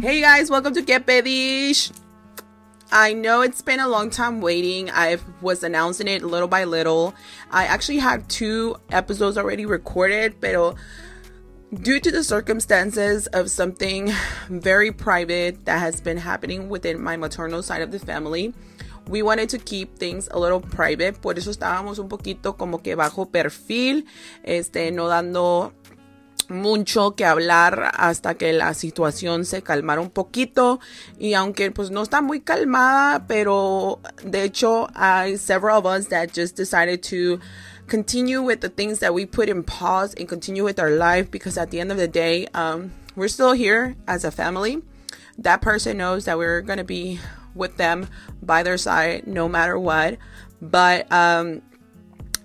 Hey guys, welcome to Que Pedish. I know it's been a long time waiting. I was announcing it little by little. I actually had two episodes already recorded, but due to the circumstances of something very private that has been happening within my maternal side of the family, we wanted to keep things a little private. Por eso estábamos un poquito como que bajo perfil, este, no dando mucho que hablar hasta que la situación se calmara un poquito. Y aunque pues no está muy calmada pero de hecho hay several of us that just decided to continue with the things that we put in pause and continue with our life because at the end of the day um, we're still here as a family. That person knows that we're to be with them by their side no matter what. But um,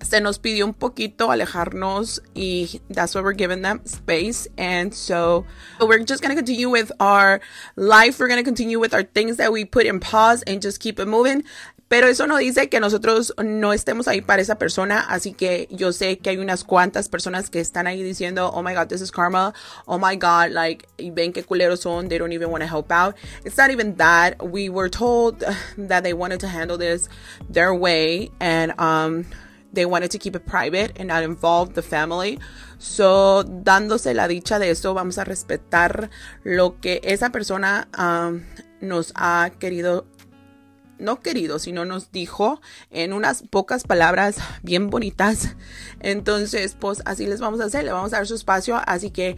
se nos pidió un poquito alejarnos y that's why we're giving them space. And so we're just going to continue with our life. We're going to continue with our things that we put in pause and just keep it moving. Pero eso no dice que nosotros no estemos ahí para esa persona, así que yo sé que hay unas cuantas personas que están ahí diciendo, oh my god, this is karma, oh my god, like, ven qué culeros son, they don't even want to help out. It's not even that. We were told that they wanted to handle this their way, and um, they wanted to keep it private and not involve the family. So, dándose la dicha de eso, vamos a respetar lo que esa persona um, nos ha querido, no querido, sino nos dijo en unas pocas palabras bien bonitas. Entonces, pues así les vamos a hacer, le vamos a dar su espacio. Así que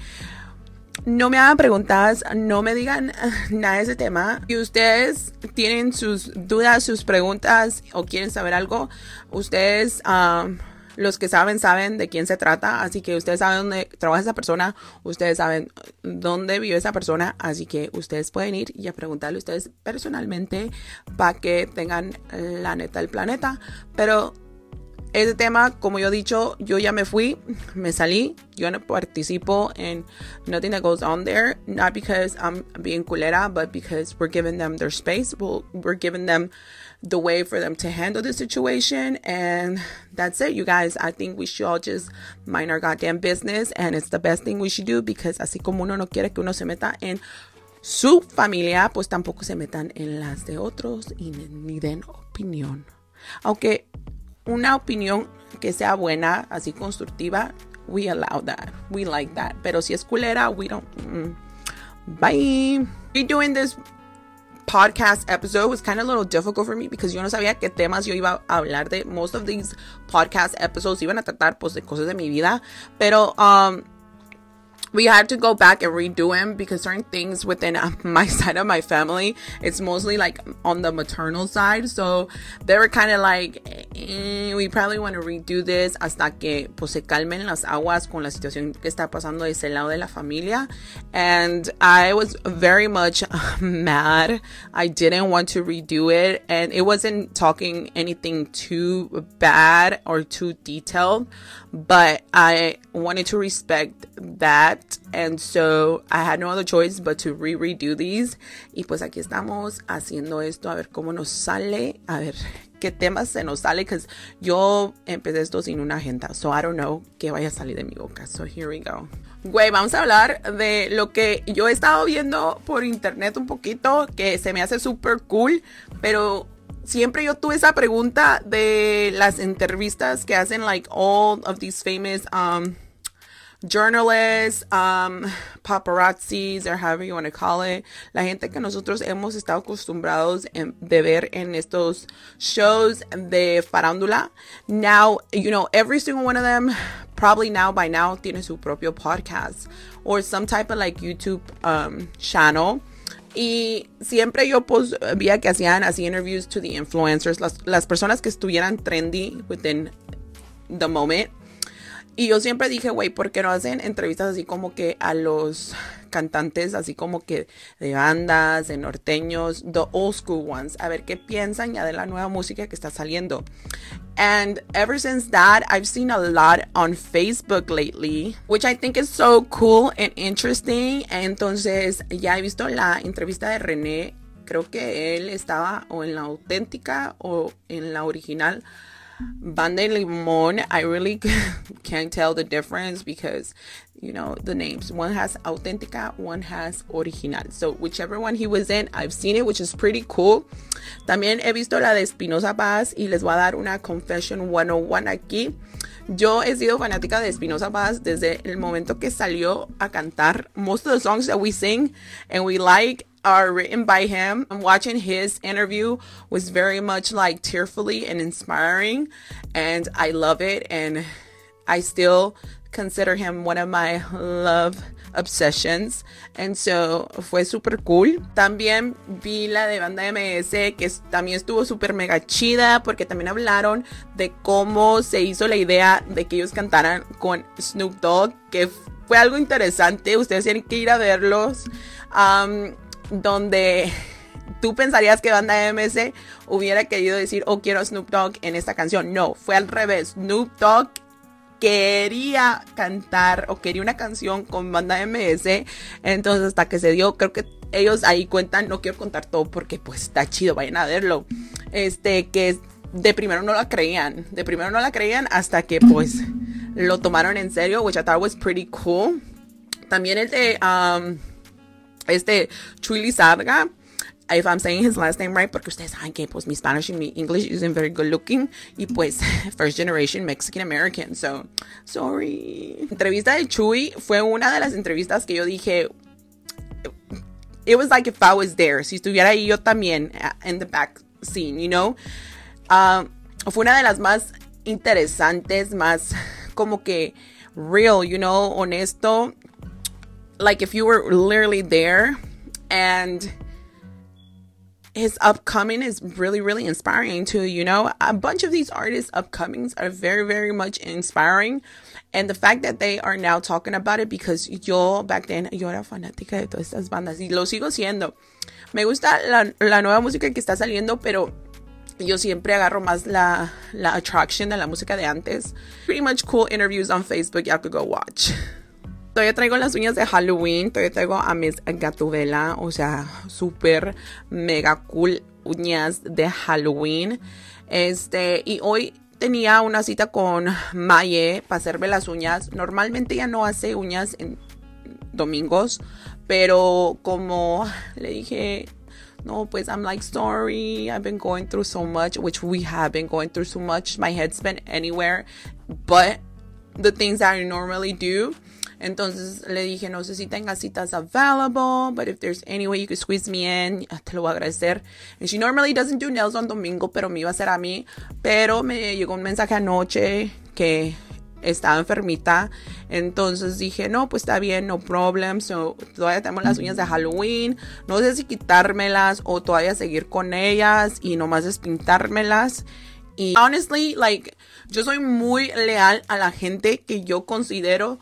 no me hagan preguntas, no me digan nada de ese tema. Si ustedes tienen sus dudas, sus preguntas o quieren saber algo, ustedes, um, los que saben, saben de quién se trata. Así que ustedes saben dónde trabaja esa persona, ustedes saben dónde vive esa persona. Así que ustedes pueden ir y a preguntarle a ustedes personalmente para que tengan la neta del planeta. Pero ese tema, como yo he dicho, yo ya me fui, me salí, yo no participo en nothing that goes on there, not because I'm being culera, but because we're giving them their space, we're giving them the way for them to handle the situation, and that's it, you guys. I think we should all just mind our goddamn business, and it's the best thing we should do, because así como uno no quiere que uno se meta en su familia, pues tampoco se metan en las de otros y ni den opinión. Aunque una opinión que sea buena, así constructiva, we allow that. We like that. Pero si es culera, we don't. Mm, bye. Redoing this podcast episode was kind of a little difficult for me because yo no sabía qué temas yo iba a hablar de. Most of these podcast episodes iban a tratar pues de cosas de mi vida, pero um we had to go back and redo him because certain things within my side of my family, it's mostly like on the maternal side. So they were kind of like, eh, we probably want to redo this hasta que pues se calmen las aguas con la situación que está pasando de ese lado de la familia. And I was very much mad. I didn't want to redo it. And it wasn't talking anything too bad or too detailed, but I wanted to respect that and so I had no other choice but to re redo these. Y pues aquí estamos haciendo esto a ver cómo nos sale, a ver qué temas se nos sale, because yo empecé esto sin una agenda, so I don't know qué vaya a salir de mi boca. So here we go. Güey, vamos a hablar de lo que yo he estado viendo por internet un poquito, que se me hace súper cool, pero siempre yo tuve esa pregunta de las entrevistas que hacen like all of these famous um journalists, um, paparazzis, or however you want to call it, la gente que nosotros hemos estado acostumbrados en, de ver en estos shows de farándula. Now, you know, every single one of them, probably now by now, tiene su propio podcast or some type of like YouTube um, channel. Y siempre yo pues veía que hacían así interviews to the influencers, las, las personas que estuvieran trendy within the moment. Y yo siempre dije, güey, ¿por qué no hacen entrevistas así como que a los cantantes, así como que de bandas, de norteños, the old school ones, a ver qué piensan ya de la nueva música que está saliendo? And ever since that, I've seen a lot on Facebook lately, which I think is so cool and interesting. Entonces, ya he visto la entrevista de René. Creo que él estaba o en la auténtica o en la original Banda Limón, I really can't tell the difference because, you know, the names. One has Auténtica, one has Original. So, whichever one he was in, I've seen it, which is pretty cool. También he visto la de Espinoza Paz y les voy a dar una Confession 101 aquí. Yo he sido fanática de Espinoza Paz desde el momento que salió a cantar. Most of the songs that we sing and we like are written by him. I'm watching his interview was very much like tearfully and inspiring, and I love it. And I still consider him one of my love obsessions. And so fue super cool. También vi la de banda MS que también estuvo super mega chida porque también hablaron de cómo se hizo la idea de que ellos cantaran con Snoop Dogg, que fue algo interesante. Ustedes tienen que ir a verlos. Um, donde tú pensarías que banda MS hubiera querido decir, oh, quiero Snoop Dogg en esta canción. No, fue al revés. Snoop Dogg quería cantar o quería una canción con banda MS. Entonces hasta que se dio, creo que ellos ahí cuentan, no quiero contar todo porque pues está chido, vayan a verlo. Este, que de primero no la creían, de primero no la creían hasta que pues lo tomaron en serio, which I thought was pretty cool. También el de um, este Chuy Lizarga if I'm saying his last name right, porque ustedes saben que pues mi Spanish y mi English isn't very good looking y pues first generation Mexican American, so sorry. Entrevista de Chuy fue una de las entrevistas que yo dije it was like if I was there, si estuviera ahí yo también uh, in the back scene, you know. Um, fue una de las más interesantes, más como que real, you know, honesto. Like if you were literally there and his upcoming is really really inspiring too you know? A bunch of these artists upcomings are very very much inspiring. And the fact that they are now talking about it because yo back then yo era fanática de todas estas bandas y lo sigo siendo. Me gusta la, la nueva música que está saliendo pero yo siempre agarro más la, la attraction de la música de antes. Pretty much cool interviews on Facebook y'all could go watch Todavía traigo las uñas de Halloween, todavía traigo a Miss Gatubela, o sea, súper mega cool uñas de Halloween. Este, y hoy tenía una cita con Maye para hacerme las uñas. Normalmente ya no hace uñas en domingos, pero como le dije, no, pues I'm like, sorry, I've been going through so much, which we have been going through so much. My head's been anywhere but the things that I normally do. Entonces le dije, no sé si tenga citas available, but if there's any way you could squeeze me in, te lo voy a agradecer. And she normally doesn't do nails on domingo, pero me iba a hacer a mí. Pero me llegó un mensaje anoche que estaba enfermita. Entonces dije, no, pues está bien, no problem. So, todavía tengo las uñas de Halloween. No sé si quitármelas o todavía seguir con ellas y nomás despintármelas. Y honestly, like, yo soy muy leal a la gente que yo considero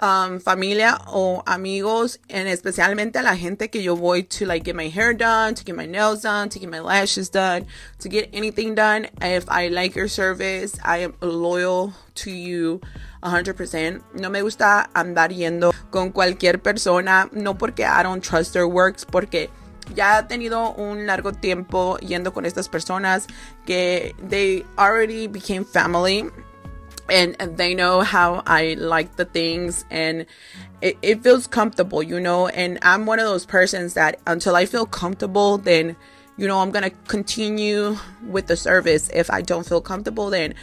um, familia o amigos, and especialmente a la gente que yo voy to like get my hair done, to get my nails done, to get my lashes done, to get anything done. If I like your service, I am loyal to you 100%. No me gusta andar yendo con cualquier persona, no porque I don't trust their works, porque ya he tenido un largo tiempo yendo con estas personas que they already became family and, they know how I like the things and it, it feels comfortable, you know. And I'm one of those persons that until I feel comfortable, then you know I'm gonna continue with the service. If I don't feel comfortable, then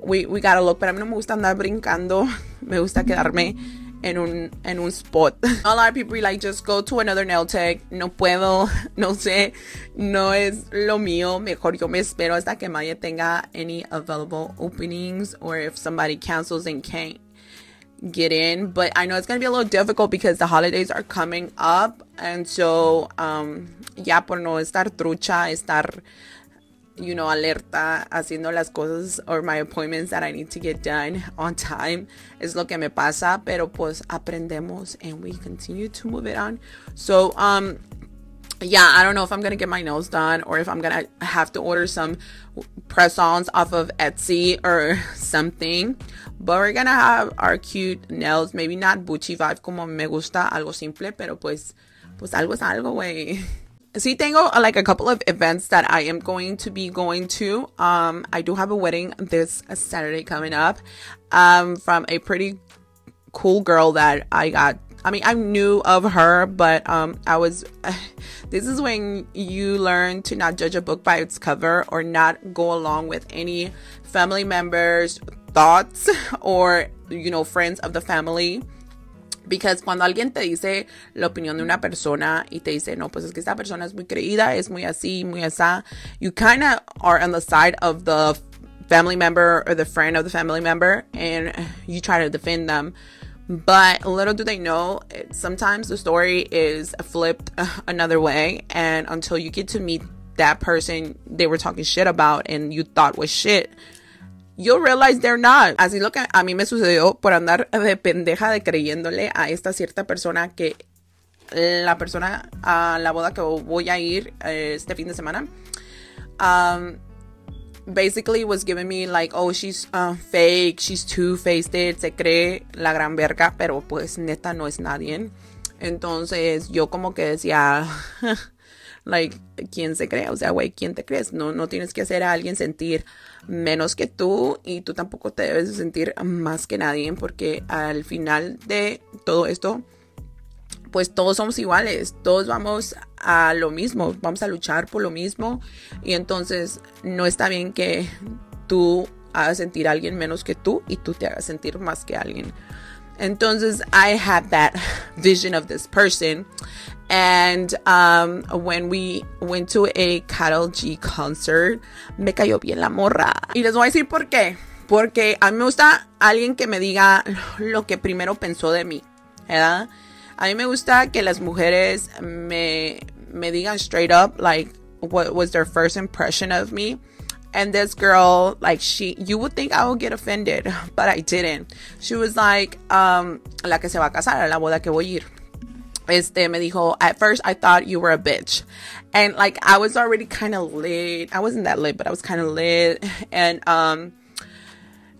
we, we gotta look. But mí no me gusta andar brincando, me gusta quedarme en un, en un spot. A lot of people like just go to another nail tech. No puedo, no sé, no es lo mío. Mejor yo me espero hasta que Maya tenga any available openings or if somebody cancels and can't get in. But I know it's gonna be a little difficult because the holidays are coming up. And so, um, ya por no estar trucha, estar you know, alerta, haciendo las cosas or my appointments that I need to get done on time es lo que me pasa, pero pues aprendemos and we continue to move it on. So, um, yeah, I don't know if I'm gonna get my nails done or if I'm gonna have to order some press-ons off of Etsy or something. But we're gonna have our cute nails, maybe not Gucci vibe como me gusta, algo simple, pero pues, pues algo es algo, güey. sí tengo like a couple of events that I am going to be going to. Um, I do have a wedding this Saturday coming up, um, from a pretty cool girl that I got. I mean, I knew of her, but um, I was. Uh, this is when you learn to not judge a book by its cover or not go along with any family members' thoughts or you know friends of the family Because cuando alguien te dice la opinión de una persona y te dice, no, pues es que esta persona es muy creída, es muy así, muy you kind of are on the side of the family member or the friend of the family member and you try to defend them. But little do they know, sometimes the story is flipped another way. And until you get to meet that person they were talking shit about and you thought was shit, you'll realize they're not. Así lo que a mí me sucedió por andar de pendeja de creyéndole a esta cierta persona que la persona a la boda que voy a ir eh, este fin de semana um, basically was giving me like oh she's uh, fake she's two-faced se cree la gran verga pero pues neta no es nadie. Entonces yo como que decía like quién se cree o sea güey quién te crees no no tienes que hacer a alguien sentir menos que tú y tú tampoco te debes sentir más que nadie porque al final de todo esto pues todos somos iguales, todos vamos a lo mismo, vamos a luchar por lo mismo y entonces no está bien que tú hagas sentir a alguien menos que tú y tú te hagas sentir más que alguien. Entonces I had that vision of this person And um, when we went to a Carol G concert, me cayó bien la morra. Y les voy a decir por qué. Porque a mí me gusta alguien que me diga lo que primero pensó de mí. A mí me gusta que las mujeres me, me digan straight up, like, what was their first impression of me. And this girl, like she, you would think I would get offended, but I didn't. She was like, um, la que se va a casar, a la boda que voy a ir este me dijo, at first I thought you were a bitch. And like I was already kind of lit. I wasn't that lit, but I was kind of lit. And um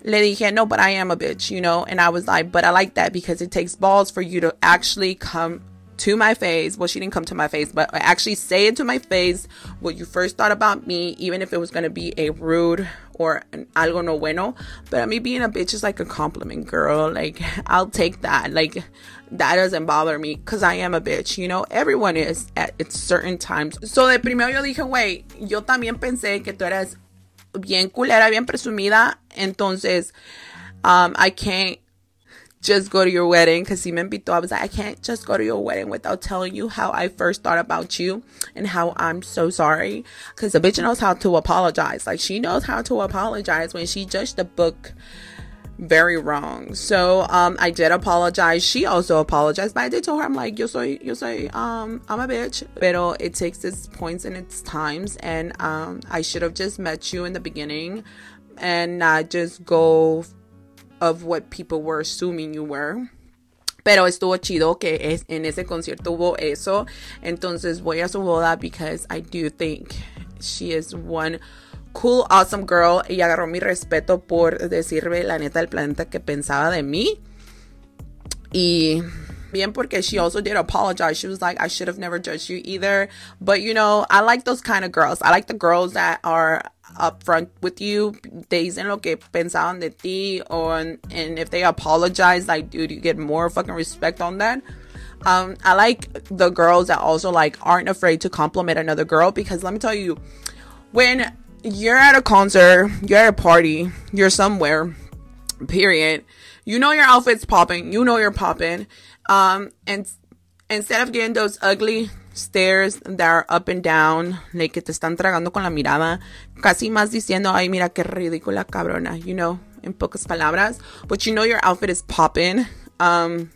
le dije, no, but I am a bitch, you know? And I was like, but I like that because it takes balls for you to actually come to my face. Well, she didn't come to my face, but actually say it to my face what you first thought about me, even if it was going to be a rude or an algo no bueno. But I mean, being a bitch is like a compliment, girl. Like, I'll take that. Like, that doesn't bother me because I am a bitch, you know, everyone is at, at certain times. So de primero yo dije, güey, yo también pensé que tú eras bien culera, bien presumida, entonces um, I can't just go to your wedding because he me invitó. I was like, I can't just go to your wedding without telling you how I first thought about you and how I'm so sorry. Because the bitch knows how to apologize. Like, she knows how to apologize when she judged the book very wrong. So um, I did apologize. She also apologized, but I did tell her I'm like, yo soy, yo soy, um, I'm a bitch. Pero it takes its points and its times, and um, I should have just met you in the beginning, and not just go of what people were assuming you were. Pero estuvo chido que es, en ese concierto hubo eso. Entonces voy a su boda because I do think she is one cool, awesome girl y agarró mi respeto por decirme la neta del planeta que pensaba de mí. Y bien porque she also did apologize. She was like, I should have never judged you either. But you know, I like those kind of girls. I like the girls that are upfront with you. Te dicen lo que pensaban de ti. Or, and if they apologize, like, dude, you get more fucking respect on that. Um, I like the girls that also like aren't afraid to compliment another girl because let me tell you, when you're at a concert, you're at a party, you're somewhere, period. You know your outfit's popping, you know you're popping. Um, and instead of getting those ugly stares that are up and down, like que te están tragando con la mirada, casi más diciendo, ay, mira qué ridícula cabrona, you know, en pocas palabras. But you know your outfit is popping. Um,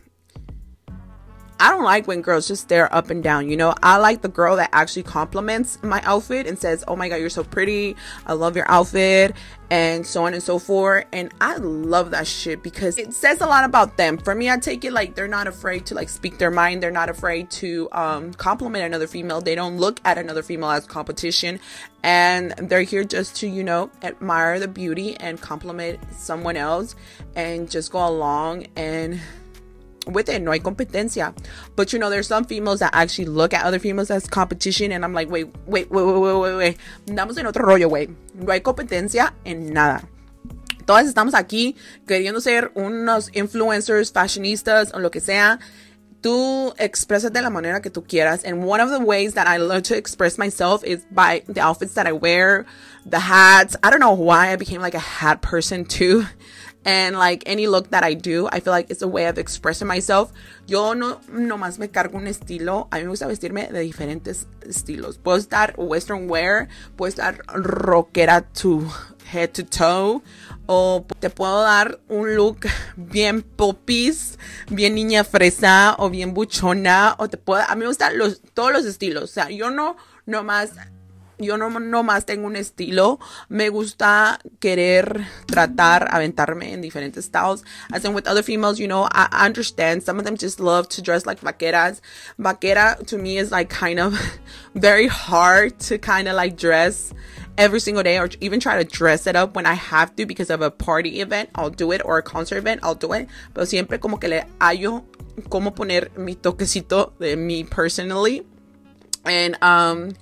I don't like when girls just stare up and down, you know? I like the girl that actually compliments my outfit and says, Oh my god, you're so pretty. I love your outfit, and so on and so forth. And I love that shit because it says a lot about them. For me, I take it like they're not afraid to like speak their mind, they're not afraid to um, compliment another female. They don't look at another female as competition, and they're here just to, you know, admire the beauty and compliment someone else and just go along and with it. No hay competencia. But you know, there's some females that actually look at other females as competition, and I'm like, wait, wait, wait, wait, wait, wait, wait. Andamos en otro rollo, güey. No hay competencia en nada. Todas estamos aquí queriendo ser unos influencers, fashionistas o lo que sea. tú expresas de la manera que tú quieras. And one of the ways that I love to express myself is by the outfits that I wear, the hats. I don't know why I became like a hat person too. And like any look that I do, I feel like it's a way of expressing myself. Yo no nomás me cargo un estilo. A mí me gusta vestirme de diferentes estilos. Puedo estar western wear, puedo estar rockera to head to toe o te puedo dar un look bien popis, bien niña fresa o bien buchona o te puedo a mí me gustan los todos los estilos, o sea, yo no nomás yo no nomás tengo un estilo, me gusta querer tratar, aventarme en diferentes styles. As in with other females, you know, I understand some of them just love to dress like vaqueras. Vaquera to me is like kind of very hard to kind of like dress every single day or even try to dress it up when I have to because of a party event, I'll do it or a concert event, I'll do it. Pero siempre como que le hallo cómo poner mi toquecito de mí personally. And um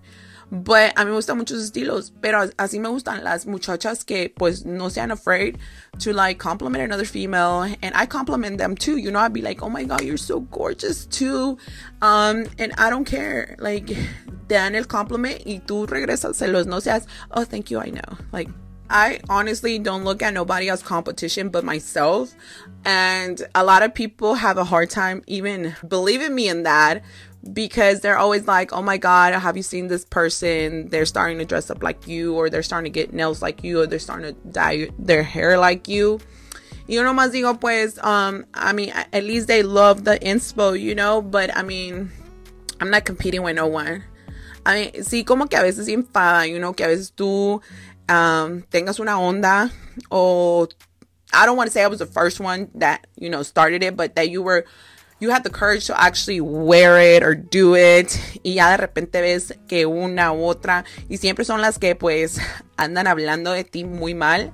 But a mí me gustan muchos estilos, pero así me gustan las muchachas que pues no sean afraid to like compliment another female and I compliment them too. You know, I'd be like, "Oh my god, you're so gorgeous too." Um and I don't care. Like te dan el compliment y tú regresas los no seas, "Oh, thank you, I know." Like I honestly don't look at nobody as competition but myself. And a lot of people have a hard time even believing me in that because they're always like, oh my God, have you seen this person? They're starting to dress up like you, or they're starting to get nails like you, or they're starting to dye their hair like you. You know, más digo, pues, um, I mean, at least they love the inspo, you know, but I mean, I'm not competing with no one. I mean, sí, como que a veces enfada, you know, que a veces tú um, tengas una onda, o I don't want to say I was the first one that, you know, started it, but that you were you have the courage to actually wear it or do it. Y ya de repente ves que una u otra y siempre son las que pues andan hablando de ti muy mal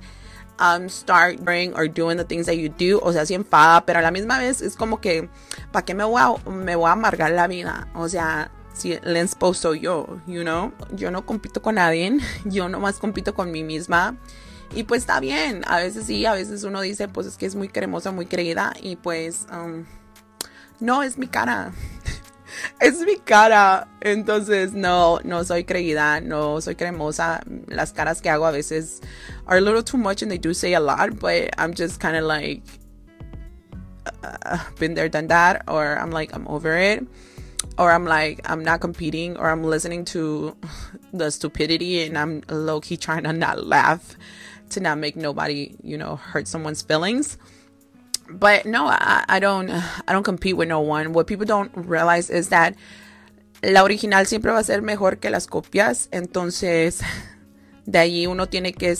um, start doing or doing the things that you do. O sea, si enfada pero a la misma vez es como que ¿para qué me voy a, me voy a amargar la vida? o sea si el inspo soy yo, you know, yo no compito con nadie, yo nomás compito con mí misma. Y pues está bien, a veces sí, a veces uno dice pues es que es muy cremosa, muy creída y pues um, no, es mi cara. es mi cara. Entonces, no, no soy creída, no soy cremosa. Las caras que hago a veces are a little too much and they do say a lot, but I'm just kind of like, uh, been there, done that, or I'm like, I'm over it. Or I'm like, I'm not competing, or I'm listening to the stupidity and I'm low key trying to not laugh to not make nobody, you know, hurt someone's feelings but no, I, I don't I don't compete with no one. What people don't realize is that la original siempre va a ser mejor que las copias. Entonces, de ahí uno tiene que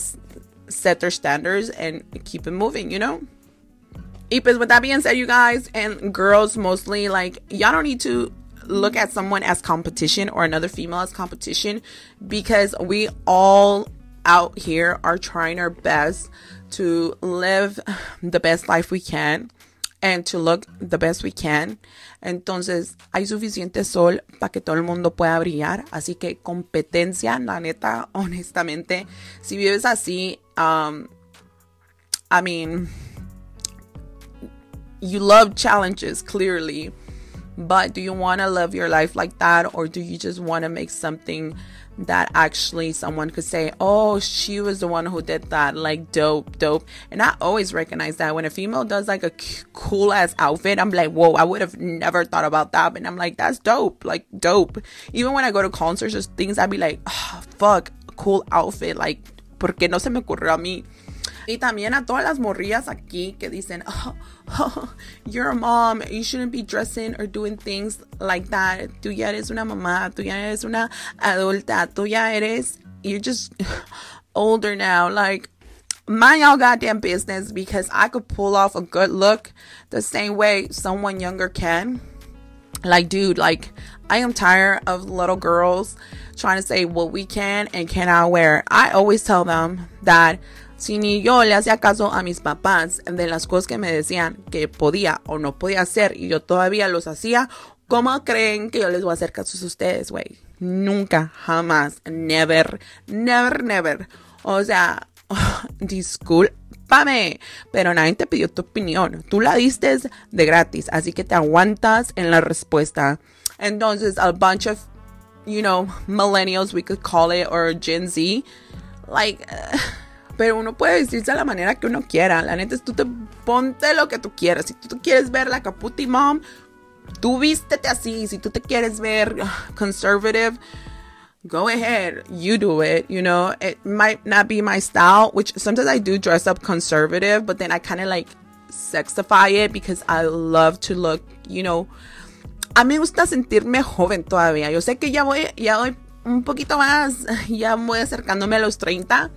set their standards and keep it moving, you know? Pues with that being said, you guys, and girls mostly, like, y'all don't need to look at someone as competition or another female as competition because we all out here are trying our best to live the best life we can and to look the best we can. Entonces, hay suficiente sol para que todo el mundo pueda brillar. Así que competencia, la neta, honestamente, si vives así, um, I mean, you love challenges clearly, but do you want to live your life like that or do you just want to make something that actually someone could say, Oh, she was the one who did that. Like, dope, dope. And I always recognize that when a female does like a cool ass outfit, I'm like, Whoa, I would have never thought about that. And I'm like, That's dope. Like, dope. Even when I go to concerts or things, I'd be like, oh, Fuck, cool outfit. Like, porque no se me ocurrió a mí? Y también a todas las morrillas aquí que dicen, oh, oh, you're a mom, you shouldn't be dressing or doing things like that. Tú ya eres una mamá, tú ya eres una adulta, tú ya eres, you're just older now. Like, mind y'all goddamn business because I could pull off a good look the same way someone younger can. Like, dude, like, I am tired of little girls trying to say what we can and cannot wear. I always tell them that Si ni yo le hacía caso a mis papás de las cosas que me decían que podía o no podía hacer y yo todavía los hacía, ¿cómo creen que yo les voy a hacer caso a ustedes, güey? Nunca, jamás, never, never, never. O sea, discúlpame, pero nadie te pidió tu opinión. Tú la diste de gratis, así que te aguantas en la respuesta. Entonces, a bunch of, you know, millennials, we could call it, or Gen Z, like. Pero uno puede vestirse de la manera que uno quiera. La neta es tú te ponte lo que tú quieras. Si tú quieres ver la Caputi Mom, tú vístete así. Si tú te quieres ver conservative, go ahead. You do it. You know, it might not be my style, which sometimes I do dress up conservative, but then I kind of like sexify it because I love to look, you know. A mí me gusta sentirme joven todavía. Yo sé que ya voy, ya voy un poquito más, ya voy acercándome a los 30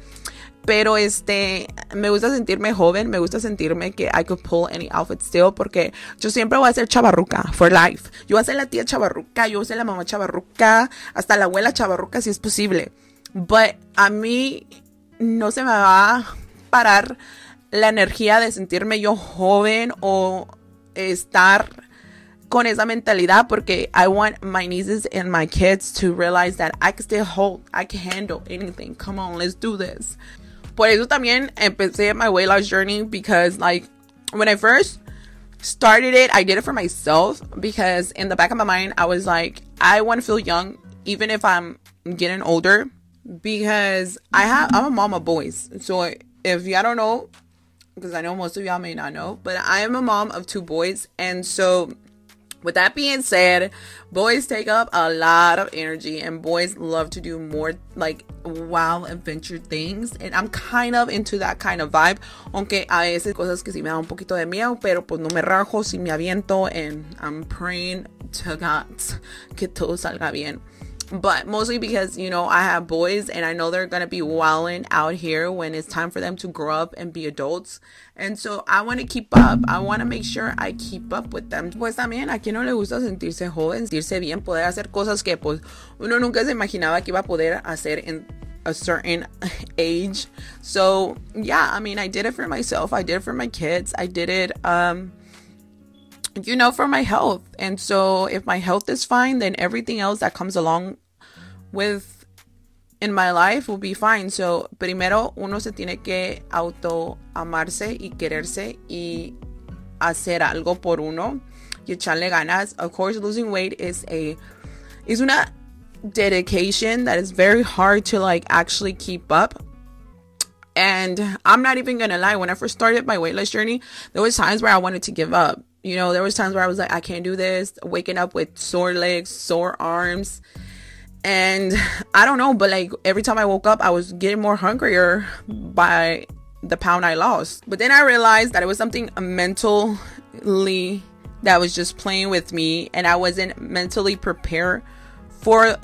pero este, me gusta sentirme joven, me gusta sentirme que I could pull any outfit still porque yo siempre voy a ser chavarruca for life. Yo voy a ser la tía chavarruca, yo voy a ser la mamá chavarruca, hasta la abuela chavarruca si es posible. But a mí no se me va a parar la energía de sentirme yo joven o estar con esa mentalidad porque I want my nieces and my kids to realize that I can still hold, I can handle anything. Come on, let's do this. Por eso también empecé my weight loss journey because like when I first started it, I did it for myself because in the back of my mind, I was like, I want to feel young even if I'm getting older because I have I'm a mom of boys. So if y'all don't know, because I know most of y'all may not know, but I am a mom of two boys, and so with that being said, boys take up a lot of energy and boys love to do more like wild adventure things. And I'm kind of into that kind of vibe. Aunque a veces cosas que sí me da un poquito de miedo, pero pues no me rajo si me aviento and I'm praying to God que todo salga bien but mostly because you know I have boys and I know they're gonna be wilding out here when it's time for them to grow up and be adults. And so I want to keep up. I want to make sure I keep up with them. Pues también a quien no le gusta sentirse joven, sentirse bien, poder hacer cosas que pues uno nunca se imaginaba que iba a poder hacer en a certain age. So yeah, I mean I did it for myself. I did it for my kids. I did it um you know, for my health. And so if my health is fine, then everything else that comes along with in my life will be fine. So, primero uno se tiene que auto amarse y quererse y hacer algo por uno y echarle ganas. Of course, losing weight is a is una dedication that is very hard to like actually keep up. And I'm not even gonna lie, when I first started my weight loss journey, there was times where I wanted to give up you know, there was times where I was like, I can't do this, waking up with sore legs, sore arms. And I don't know, but like every time I woke up, I was getting more hungrier by the pound I lost. But then I realized that it was something mentally that was just playing with me, and I wasn't mentally prepared for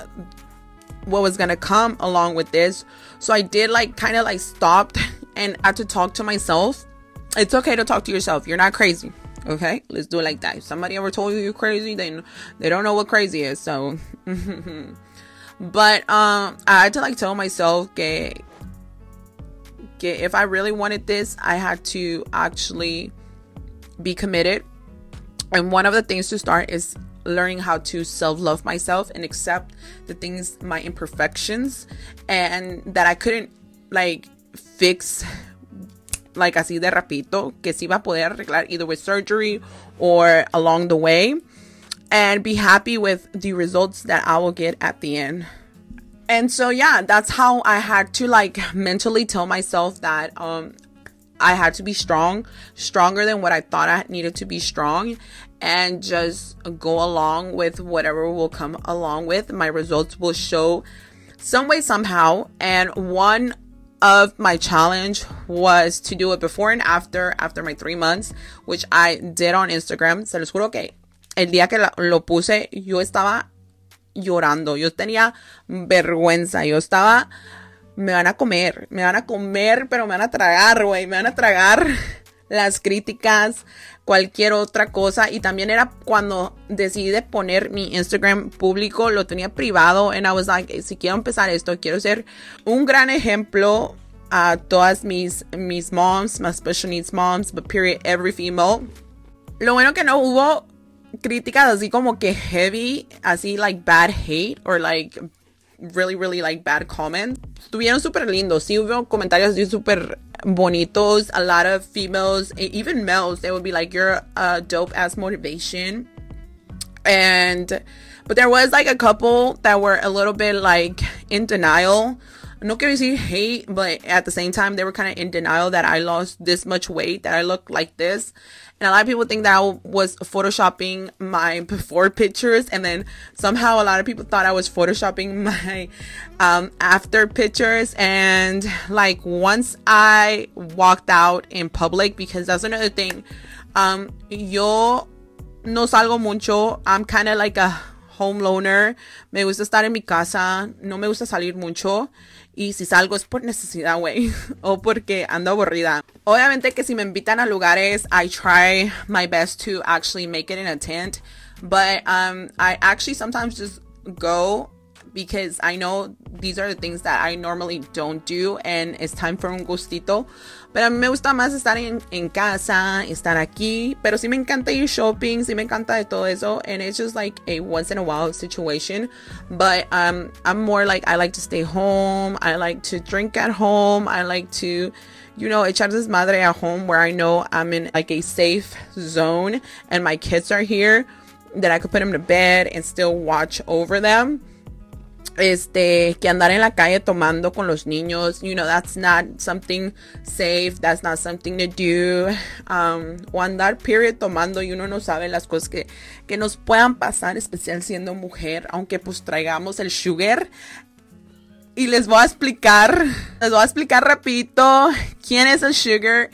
what was gonna come along with this. So I did like kind of like stopped and had to talk to myself. It's okay to talk to yourself. You're not crazy. Okay, let's do it like that. If somebody ever told you you're crazy, then they don't know what crazy is. So, but um, I had to like tell myself, que, que if I really wanted this, I had to actually be committed. And one of the things to start is learning how to self love myself and accept the things, my imperfections, and that I couldn't like fix like así de rapito, que sí va a poder arreglar either with surgery or along the way, and be happy with the results that I will get at the end. And so yeah, that's how I had to like mentally tell myself that um I had to be strong, stronger than what I thought I needed to be strong, and just go along with whatever will come along with. My results will show some way, somehow. And one of my challenge was to do it before and after, after my three months, which I did on Instagram. Se los juro que el día que lo puse, yo estaba llorando. Yo tenía vergüenza. Yo estaba, me van a comer, me van a comer, pero me van a tragar, güey. Me van a tragar las críticas, cualquier otra cosa. Y también era cuando decidí poner mi Instagram público, lo tenía privado. And I was like, si quiero empezar esto, quiero ser un gran ejemplo a todas mis, mis moms, my special needs moms, but period, every female. Lo bueno que no hubo críticas así como que heavy, así like bad hate or like really, really like bad comments. Estuvieron súper lindos. Sí hubo comentarios súper bonitos. A lot of females, even males, they would be like, you're a dope ass motivation. And, but there was like a couple that were a little bit like in denial. No quiero decir hate, but at the same time, they were kind of in denial that I lost this much weight, that I look like this. And a lot of people think that I was photoshopping my before pictures, and then somehow a lot of people thought I was photoshopping my um, after pictures. And like once I walked out in public, because that's another thing, um, yo no salgo mucho. I'm kind of like a home loner. Me gusta estar en mi casa. No me gusta salir mucho. Y si salgo es por necesidad, güey. o porque ando aburrida. Obviamente que si me invitan a lugares, I try my best to actually make it in a tent. But um, I actually sometimes just go because I know these are the things that I normally don't do and it's time for un gustito. Pero a mí me gusta más estar en, en casa, estar aquí. Pero sí me encanta ir shopping, sí me encanta de todo eso. And it's just like a once in a while situation. But um, I'm more like, I like to stay home. I like to drink at home. I like to, you know, echar desmadre at home where I know I'm in like a safe zone and my kids are here. That I could put them to bed and still watch over them este que andar en la calle tomando con los niños you know that's not something safe that's not something to do. Um, o andar period tomando y uno no sabe las cosas que, que nos puedan pasar especial siendo mujer aunque pues traigamos el sugar. Y les voy a explicar les voy a explicar rapidito quién es el sugar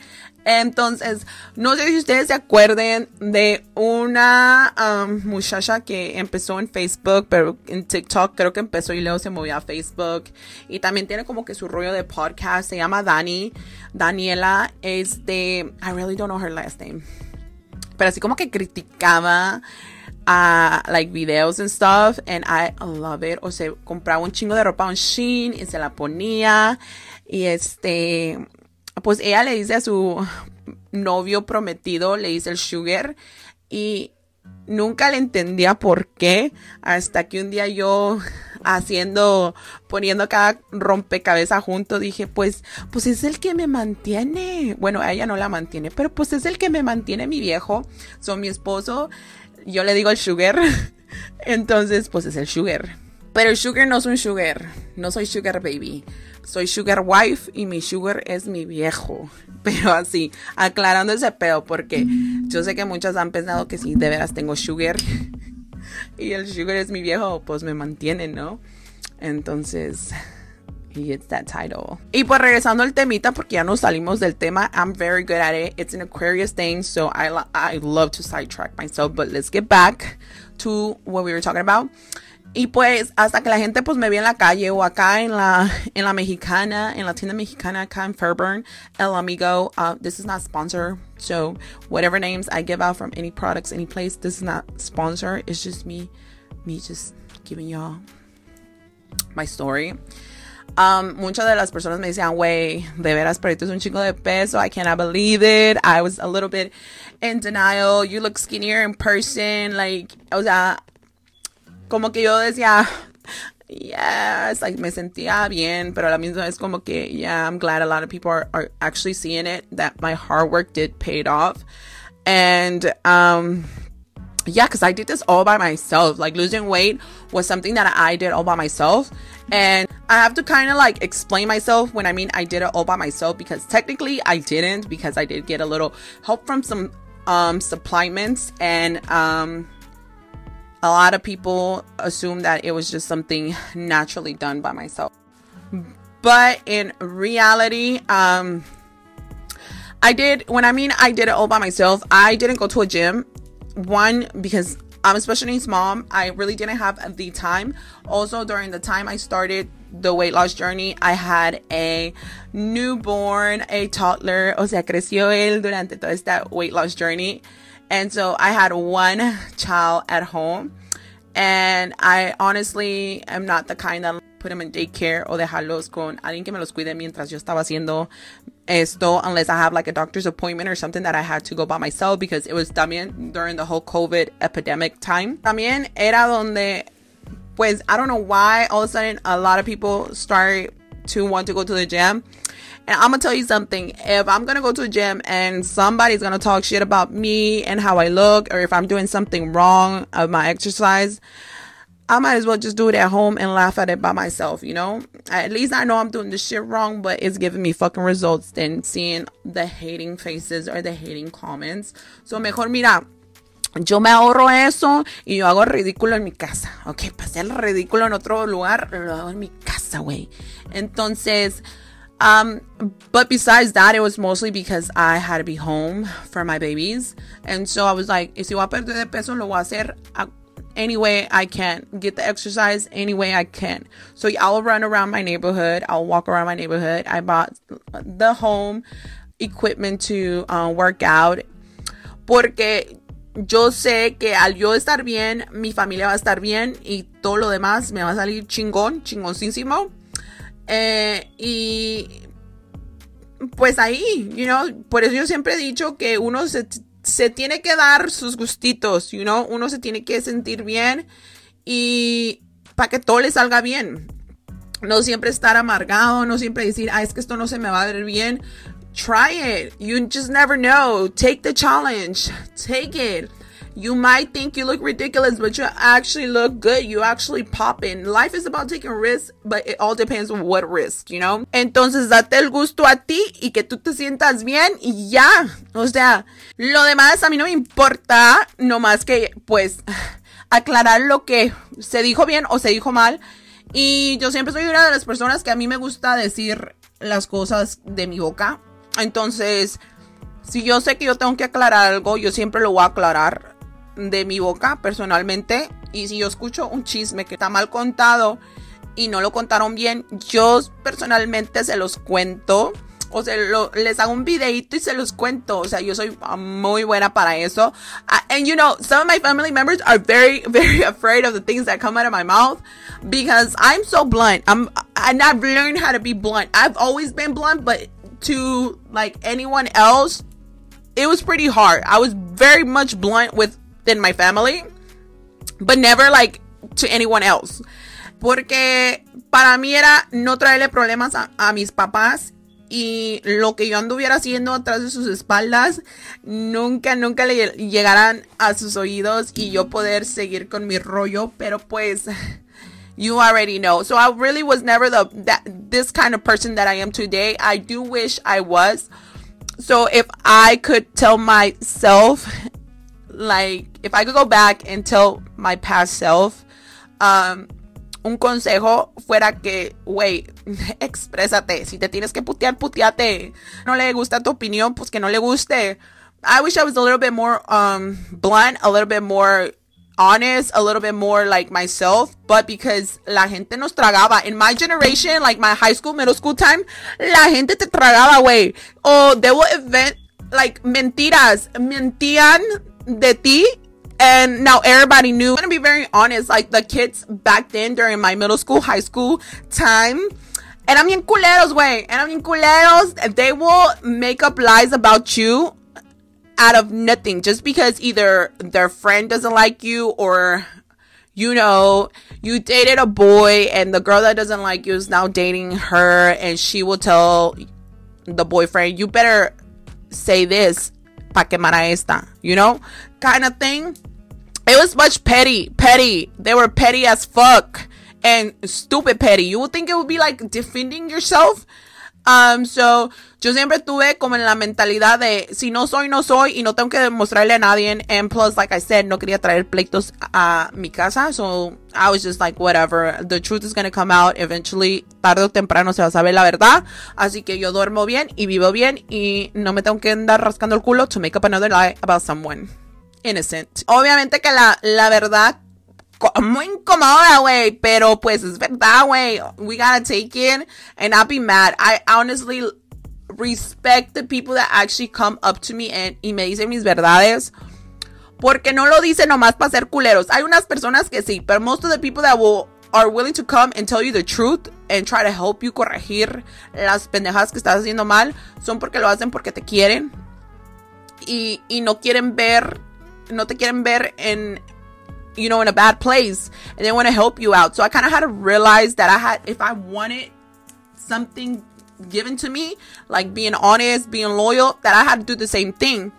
entonces, no sé si ustedes se acuerden de una um, muchacha que empezó en Facebook, pero en TikTok creo que empezó y luego se movió a Facebook. Y también tiene como que su rollo de podcast. Se llama Dani. Daniela es de. I really don't know her last name. Pero así como que criticaba a like videos and stuff. And I love it. O sea, compraba un chingo de ropa en Shein y se la ponía. Y este pues ella le dice a su novio prometido, le dice el sugar y nunca le entendía por qué hasta que un día yo haciendo poniendo cada rompecabezas junto dije pues pues es el que me mantiene. Bueno ella no la mantiene pero pues es el que me mantiene mi viejo son mi esposo yo le digo el sugar entonces pues es el sugar. Pero el sugar no es un sugar no soy sugar baby soy sugar wife y mi sugar es mi viejo. Pero así, aclarando ese pedo, porque yo sé que muchas han pensado que si de veras tengo sugar y el sugar es mi viejo, pues me mantiene, ¿no? Entonces, he gets that title. Y pues regresando al temita, porque ya nos salimos del tema, I'm very good at it. It's an Aquarius thing, so I, I love to sidetrack myself. But let's get back to what we were talking about. Y pues hasta que la gente pues me ve en la calle o acá en la en la mexicana, en la tienda mexicana acá en Fairburn, El Amigo. Uh, this is not sponsor, so whatever names I give out from any products, any place, this is not sponsor. It's just me, me just giving y'all my story. Um, muchas de las personas me decían, güey, de veras, pero esto es un chico de peso. I cannot believe it. I was a little bit in denial. You look skinnier in person. Like, o sea, como que yo decía, yes, like me sentía bien, pero a la misma vez como que, yeah, I'm glad a lot of people are, are actually seeing it, that my hard work did paid off. And, um, yeah, because I did this all by myself. Like losing weight was something that I did all by myself. And I have to kind of like explain myself when I mean I did it all by myself because technically I didn't because I did get a little help from some um supplements and um a lot of people assume that it was just something naturally done by myself. But in reality, um, I did, when I mean I did it all by myself, I didn't go to a gym. One, because I'm a special needs mom, I really didn't have the time. Also, during the time I started the weight loss journey, I had a newborn, a toddler, o sea, creció él durante toda esta weight loss journey. And so I had one child at home. And I honestly am not the kind that put him in daycare o dejarlos con alguien que me los cuide mientras yo estaba haciendo esto unless I have like a doctor's appointment or something that I had to go by myself because it was también during the whole COVID epidemic time. También era donde pues I don't know why all of a sudden a lot of people start to want to go to the gym. And I'm gonna tell you something. If I'm gonna go to a gym and somebody's gonna talk shit about me and how I look, or if I'm doing something wrong of my exercise, I might as well just do it at home and laugh at it by myself, you know? At least I know I'm doing the shit wrong, but it's giving me fucking results than seeing the hating faces or the hating comments. So mejor mira, yo me ahorro eso y yo hago ridículo en mi casa. Ok, pasé el ridículo en otro lugar, lo hago en mi casa, güey. Entonces, um, but besides that, it was mostly because I had to be home for my babies. And so I was like, si voy a perder de peso, lo voy a hacer any way I can. Get the exercise any way I can. So I'll run around my neighborhood. I'll walk around my neighborhood. I bought the home equipment to uh, work out. Porque yo sé que al yo estar bien, mi familia va a estar bien y todo lo demás me va a salir chingón, chingoncísimo. Eh, y pues ahí, you know, por eso yo siempre he dicho que uno se, tiene que dar sus gustitos, you know, uno se tiene que sentir bien y para que todo le salga bien. No siempre estar amargado, no siempre decir, ah, es que esto no se me va a ver bien. Try it. You just never know. Take the challenge. Take it. You might think you look ridiculous, but you actually look good. You actually pop in. Life is about taking risks, but it all depends on what risk, you know? Entonces, date el gusto a ti y que tú te sientas bien y ya. O sea, lo demás a mí no me importa, no más que, pues, aclarar lo que se dijo bien o se dijo mal. Y yo siempre soy una de las personas que a mí me gusta decir las cosas de mi boca. Entonces, si yo sé que yo tengo que aclarar algo, yo siempre lo voy a aclarar de mi boca personalmente. Y si yo escucho un chisme que está mal contado y no lo contaron bien, yo personalmente se los cuento. O sea, les hago un videito y se los cuento. O sea, yo soy muy buena para eso. and you know, some of my family members are very, very afraid of the things that come out of my mouth because I'm so blunt. I'm, and I've learned how to be blunt. I've always been blunt, but to like anyone else, it was pretty hard. I was very much blunt within my family, but never like to anyone else. Porque para mí era no traerle problemas a, mis papás y lo que yo anduviera haciendo atrás de sus espaldas nunca, nunca le llegaran a sus oídos y yo poder seguir con mi rollo, pero pues you already know. So I really was never the that this kind of person that I am today. I do wish I was. So if I could tell myself like if I could go back and tell my past self um un consejo fuera que, güey, exprésate. Si te tienes que putear, puteate. No le gusta tu opinión, pues que no le guste. I wish I was a little bit more um blunt, a little bit more honest, a little bit more like myself, but because la gente nos tragaba. In my generation, like my high school, middle school time, la gente te tragaba, güey. O they will invent like mentiras, mentían de ti. And now everybody knew. I'm gonna be very honest, like the kids back then during my middle school, high school time, and I'm in culeros, way, and I'm in culeros. They will make up lies about you out of nothing just because either their friend doesn't like you or you know you dated a boy and the girl that doesn't like you is now dating her and she will tell the boyfriend you better say this pa quemar esta you know? Kind of thing. It was much petty petty. They were petty as fuck and stupid petty. You would think it would be like defending yourself Um, so, yo siempre tuve como en la mentalidad de si no soy, no soy y no tengo que demostrarle a nadie. And plus, like I said, no quería traer pleitos a mi casa. So, I was just like, whatever. The truth is gonna come out eventually. Tarde o temprano se va a saber la verdad. Así que yo duermo bien y vivo bien y no me tengo que andar rascando el culo to make up another lie about someone innocent. Obviamente que la, la verdad muy incómoda, güey, pero pues es verdad, güey. We gotta take it and not be mad. I honestly respect the people that actually come up to me and y me dicen mis verdades. Porque no lo dice nomás para ser culeros. Hay unas personas que sí, pero most of the people that will are willing to come and tell you the truth and try to help you corregir las pendejadas que estás haciendo mal son porque lo hacen porque te quieren y, y no quieren ver, no te quieren ver en, you know, in a bad place and they want to help you out. So I kind of had to realize that I had, if I wanted something given to me, like being honest, being loyal, that I had to do the same thing.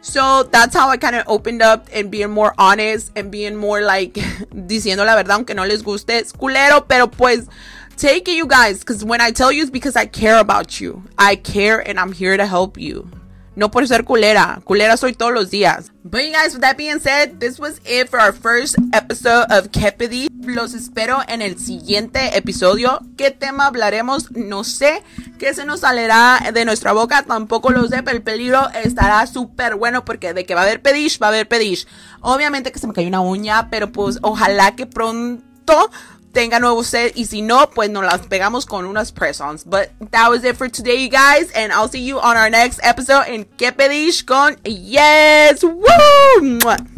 So that's how I kind of opened up and being more honest and being more like diciendo la verdad, aunque no les guste, es culero, pero pues take it, you guys, because when I tell you, it's because I care about you. I care and I'm here to help you. No por ser culera. Culera soy todos los días. But you guys, with that being said, this was it for our first episode of Kepedy. Los espero en el siguiente episodio. ¿Qué tema hablaremos? No sé. ¿Qué se nos saldrá de nuestra boca? Tampoco lo sé, pero el peligro estará súper bueno porque de que va a haber pedish, va a haber pedish. Obviamente que se me cayó una uña, pero pues ojalá que pronto tenga nuevo set y si no, pues nos las pegamos con unas press-ons. But that was it for today, you guys, and I'll see you on our next episode in Que Pedish con Yes! Woo!